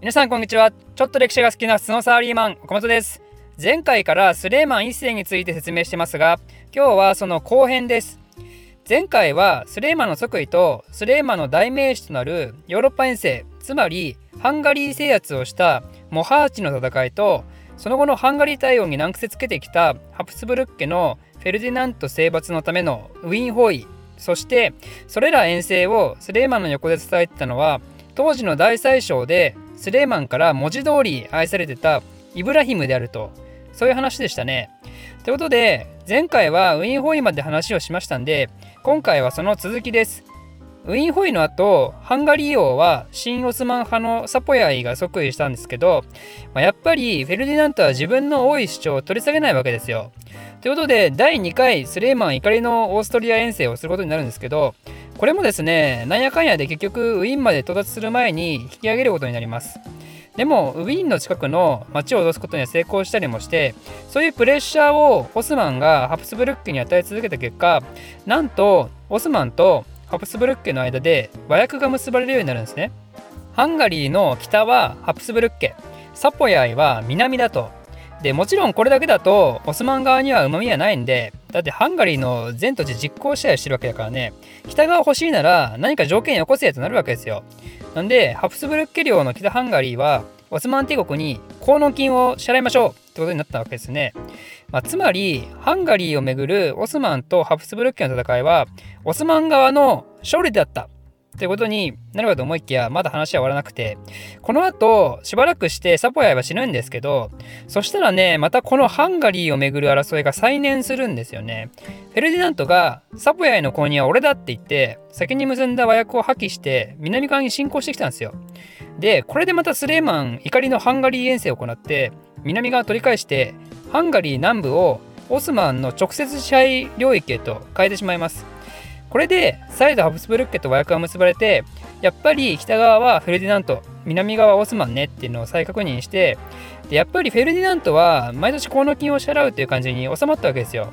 皆さんこんにちは。ちょっと歴史が好きな普通のサラリーマン岡本です。前回からスレーマン一世について説明してますが今日はその後編です。前回はスレーマンの即位とスレーマンの代名詞となるヨーロッパ遠征つまりハンガリー制圧をしたモハーチの戦いとその後のハンガリー対応に難癖つけてきたハプスブルッケのフェルディナント征伐のためのウィーン包囲そしてそれら遠征をスレーマンの横で伝えてたのは当時の大宰相でスレイマンから文字通り愛されてたイブラヒムであるとそういう話でしたね。ということで前回はウィンホイまで話をしましたんで今回はその続きです。ウィーンホイの後ハンガリー王は新オスマン派のサポヤイが即位したんですけど、まあ、やっぱりフェルディナントは自分の多い主張を取り下げないわけですよ。ということで第2回スレーマン怒りのオーストリア遠征をすることになるんですけどこれもですねなんやかんやで結局ウィーンまで到達する前に引き上げることになりますでもウィーンの近くの町を脅すことには成功したりもしてそういうプレッシャーをオスマンがハプスブルックに与え続けた結果なんとオスマンとハプスブルックの間で和訳が結ばれるようになるんですね。ハンガリーの北はハプスブルッケサポヤイは南だと。でもちろんこれだけだとオスマン側にはうまみはないんでだってハンガリーの全土地実行支配してるわけだからね。北側欲しいなら何か条件よこせとなるわけですよ。なんでハプスブルッケ領の北ハンガリーはオスマン帝国に公納金を支払いましょうってことになったわけですね、まあ、つまりハンガリーをめぐるオスマンとハプスブルッケの戦いはオスマン側の勝利だった。ということになるかと思いきやまだ話は終わらなくて。この後しばらくしてサポヤイは死ぬんですけどそしたらねまたこのハンガリーをめぐる争いが再燃するんですよね。フェルディナントがサポヤイの後任は俺だって言って先に結んだ和訳を破棄して南側に侵攻してきたんですよ。でこれでまたスレーマン怒りのハンガリー遠征を行って南側取り返してハンガリー南部をオスマンの直接支配領域へと変えてしまいます。これで再度ハブスブルッケと和訳が結ばれてやっぱり北側はフェルディナント南側はオスマンねっていうのを再確認してでやっぱりフェルディナントは毎年公納金を支払うという感じに収まったわけですよ。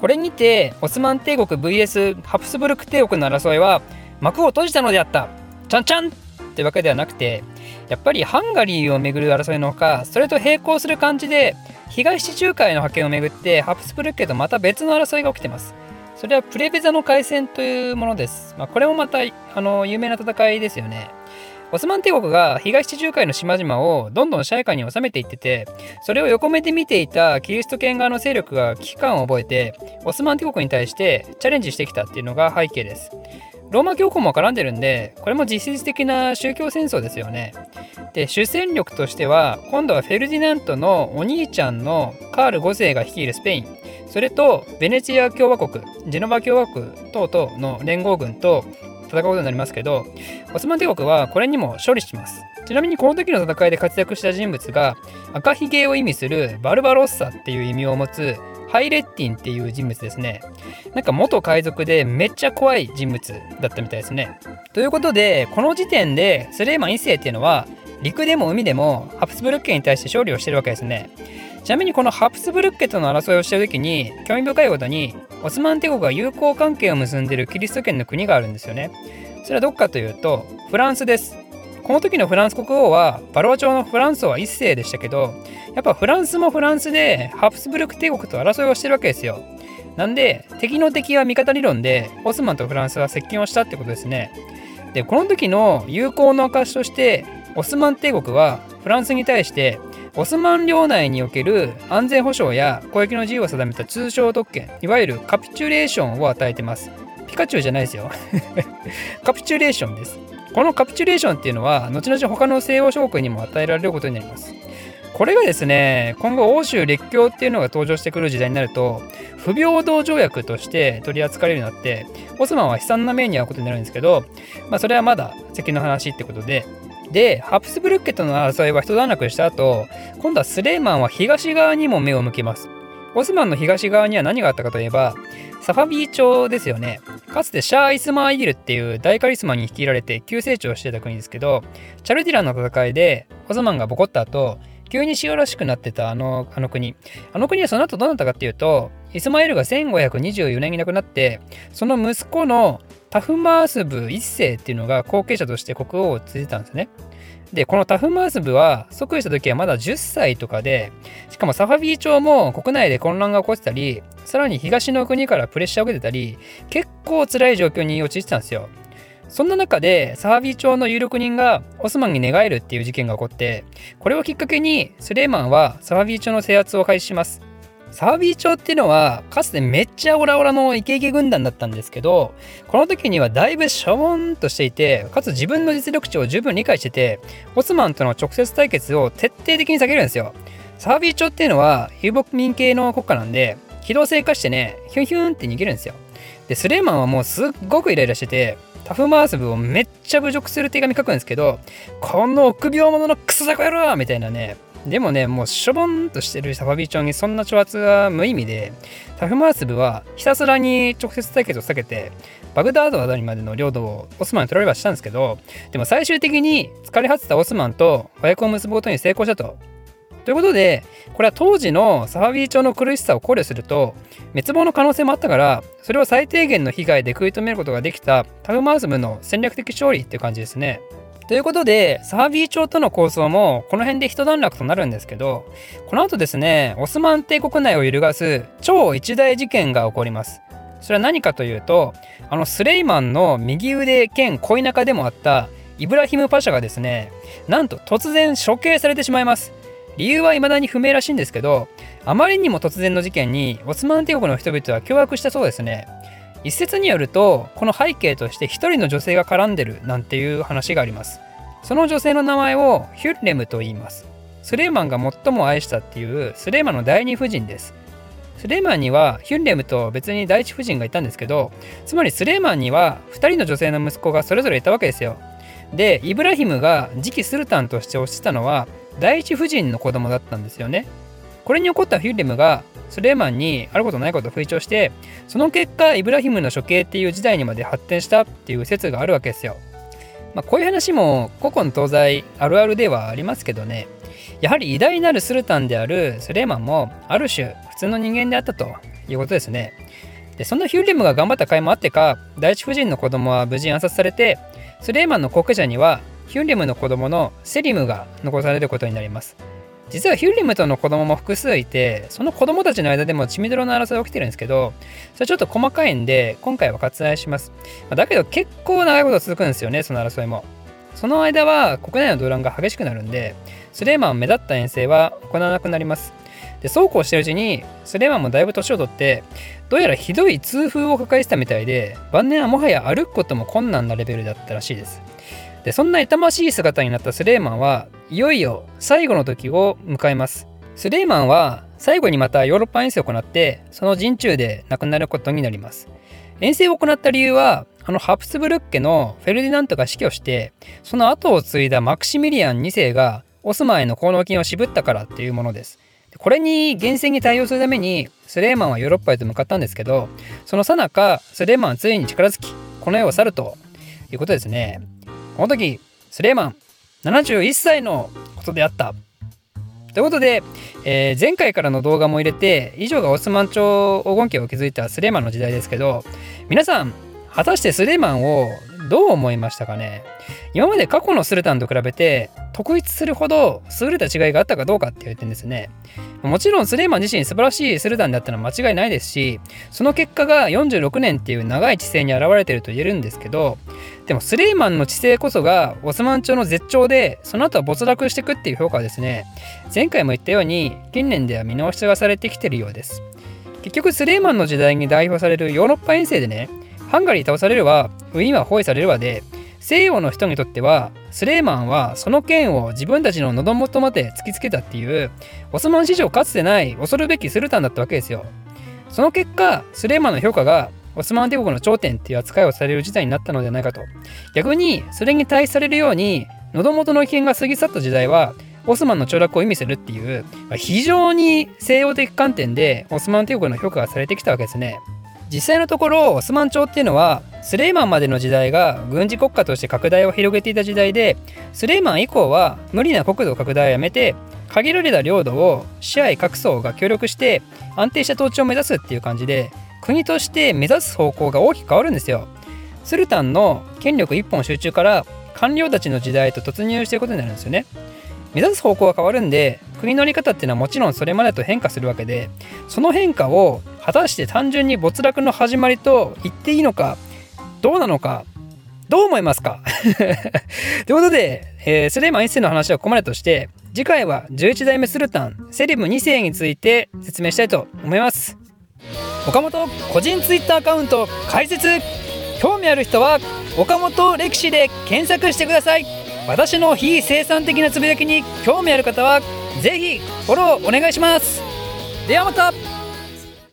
これにてオスマン帝国 VS ハプスブルク帝国の争いは幕を閉じたのであった。ちゃんちゃんってわけではなくてやっぱりハンガリーをめぐる争いのほかそれと並行する感じで東地中海の覇権をめぐってハプスブルク家とまた別の争いが起きてますそれはプレベザの海戦というものです。まあ、これもまたあの有名な戦いですよね。オスマン帝国が東地中海の島々をどんどん支配下に収めていってて、それを横目で見ていたキリスト圏側の勢力が危機感を覚えて、オスマン帝国に対してチャレンジしてきたっていうのが背景です。ローマ教皇も絡んでるんで、これも実質的な宗教戦争ですよね。で、主戦力としては、今度はフェルディナントのお兄ちゃんのカール5世が率いるスペイン。それとベネチア共和国ジェノバ共和国等々の連合軍と戦うことになりますけどオスマン帝国はこれにも勝利しますちなみにこの時の戦いで活躍した人物が赤ひげを意味するバルバロッサっていう意味を持つハイレッティンっていう人物ですね。なんか元海賊でめっちゃ怖い人物だったみたいですね。ということで、この時点でスレイマン1世っていうのは陸でも海でもハプスブルク家に対して勝利をしてるわけですね。ちなみにこのハプスブルッケとの争いをしてる時に興味深いことにオスマン帝国が友好関係を結んでるキリスト圏の国があるんですよね。それはどっかというとフランスです。この時のフランス国王はバロア朝のフランス王は一世でしたけどやっぱフランスもフランスでハプスブルク帝国と争いをしてるわけですよ。なんで敵の敵は味方理論でオスマンとフランスは接近をしたってことですね。でこの時の友好の証としてオスマン帝国はフランスに対してオスマン領内における安全保障や攻撃の自由を定めた通商特権いわゆるカピチュレーションを与えてますピカチュウじゃないですよ カピチュレーションですこのカピチュレーションっていうのは後々他の西欧諸国にも与えられることになりますこれがですね今後欧州列強っていうのが登場してくる時代になると不平等条約として取り扱われるようになってオスマンは悲惨な目に遭うことになるんですけど、まあ、それはまだ先の話ってことでで、ハプスブルク家との争いは一段落した後、今度はスレイマンは東側にも目を向けます。オスマンの東側には何があったかといえば、サファビー朝ですよね。かつてシャー・イスマーイディルっていう大カリスマに率いられて急成長してた国ですけど、チャルディランの戦いでオスマンがボコった後、急に塩らしくなってたあのあの国。あの国はその後どうなったかっていうと、イスマイルが1524年に亡くなって、その息子のタフマースブ一世っていうのが後継者として国王を続いてたんですね。でこのタフマース部は即位した時はまだ10歳とかでしかもサファビー朝も国内で混乱が起こってたりさらに東の国からプレッシャーを受けてたり結構辛い状況に陥ってたんですよそんな中でサファビー朝の有力人がオスマンに寝返るっていう事件が起こってこれをきっかけにスレイマンはサファビー朝の制圧を開始しますサービー朝っていうのはかつてめっちゃオラオラのイケイケ軍団だったんですけどこの時にはだいぶしょぼんとしていてかつ自分の実力値を十分理解しててオスマンとの直接対決を徹底的に避けるんですよ。サービー朝っていうのは遊牧民系の国家なんで機動性化してねヒュンヒュンって逃げるんですよ。でスレイマンはもうすっごくイライラしててタフマース部をめっちゃ侮辱する手紙書くんですけどこの臆病者のクソザコ野郎みたいなねでもね、もうしょぼんとしてるサファビー朝にそんな挑発は無意味で、タフマース部はひたすらに直接対決を避けて、バグダードあたりまでの領土をオスマンに取られはしたんですけど、でも最終的に疲れ果てたオスマンと和訳を結ぶことに成功したと。ということで、これは当時のサファビー朝の苦しさを考慮すると、滅亡の可能性もあったから、それを最低限の被害で食い止めることができたタフマース部の戦略的勝利っていう感じですね。ということで、サービー朝との構想もこの辺で一段落となるんですけど、この後ですね、オスマン帝国内を揺るがす超一大事件が起こります。それは何かというと、あのスレイマンの右腕兼恋仲でもあったイブラヒム・パシャがですね、なんと突然処刑されてしまいます。理由は未だに不明らしいんですけど、あまりにも突然の事件にオスマン帝国の人々は凶悪したそうですね。一説によるとこの背景として一人の女性が絡んでるなんていう話があります。その女性の名前をヒュッレムと言います。スレイマンが最も愛したっていうスレイマンの第二夫人です。スレイマンにはヒュンレムと別に第一夫人がいたんですけどつまりスレイマンには2人の女性の息子がそれぞれいたわけですよ。でイブラヒムが次期スルタンとして推してたのは第一夫人の子供だったんですよね。これに起こったヒュンレムがスレイマンにあることないことを吹聴してその結果イブラヒムの処刑っていう時代にまで発展したっていう説があるわけですよ。まあ、こういう話も古今東西あるあるではありますけどねやはり偉大なるスルタンであるスレイマンもある種普通の人間であったということですね。でそんなヒューレムが頑張った甲斐もあってか第一夫人の子供は無事暗殺されてスレイマンの後継者にはヒューレムの子供のセリムが残されることになります。実はヒューリムとの子供も複数いて、その子供たちの間でも血みどろの争いが起きてるんですけど、それちょっと細かいんで、今回は割愛します。だけど結構長いこと続くんですよね、その争いも。その間は国内の動乱が激しくなるんで、スレイマン目立った遠征は行わなくなります。で、そうこうしてるうちに、スレイマンもだいぶ年を取って、どうやらひどい痛風を抱えてたみたいで、晩年はもはや歩くことも困難なレベルだったらしいです。でそんな痛ましい姿になったスレイマンはいよいよ最後の時を迎えます。スレイマンは最後にまたヨーロッパ遠征を行ってその陣中で亡くなることになります。遠征を行った理由はあのハプスブルッケのフェルディナントが死去してその後を継いだマクシミリアン2世がオスマンへの功労金を渋ったからっていうものです。これに厳正に対応するためにスレイマンはヨーロッパへと向かったんですけどその最中スレイマンはついに力尽きこの世を去るということですね。この時、スレイマン、71歳のことであった。ということで、えー、前回からの動画も入れて、以上がオスマン朝黄金期を築いたスレーマンの時代ですけど、皆さん、果たしてスレーマンをどう思いましたかね？今まで過去のスルタンと比べて特筆するほど優れた違いがあったかどうかって言ってんですね。もちろんスレイマン自身素晴らしいスルタンだったのは間違いないですしその結果が46年っていう長い知性に現れてると言えるんですけどでもスレイマンの知性こそがオスマン朝の絶頂でその後は没落していくっていう評価はですね前回も言ったように近年では見直しがされてきてるようです。結局スレイマンの時代に代表されるヨーロッパ遠征でねハンガリー倒されるわウィーンは包囲されるわで西洋の人にとってはスレイマンはその剣を自分たちの喉元まで突きつけたっていうオスマン史上かつてない恐るべきスルタンだったわけですよ。その結果スレイマンの評価がオスマン帝国の頂点っていう扱いをされる事態になったのではないかと。逆にそれに対されるように喉元の危険が過ぎ去った時代はオスマンの凋落を意味するっていう非常に西洋的観点でオスマン帝国の評価がされてきたわけですね。実際のところオスマン朝っていうのはスレイマンまでの時代が軍事国家として拡大を広げていた時代でスレイマン以降は無理な国土拡大をやめて限られた領土を支配各層が協力して安定した統治を目指すっていう感じで国として目指す方向が大きく変わるんですよ。スルタンの権力一本集中から官僚たちの時代と突入していくことになるんですよね目指す方向が変わるんで国の在り方っていうのはもちろんそれまでと変化するわけでその変化を果たして単純に没落の始まりと言っていいのかどうなのかどう思いますか？ということで、えー、スレイマン1世の話はここまでとして次回は11代目スルタンセリム2世について説明したいと思います。岡本個人ツイッターアカウント開設。興味ある人は岡本歴史で検索してください。私の非生産的なつぶやきに興味ある方はぜひフォローお願いします。ではまた。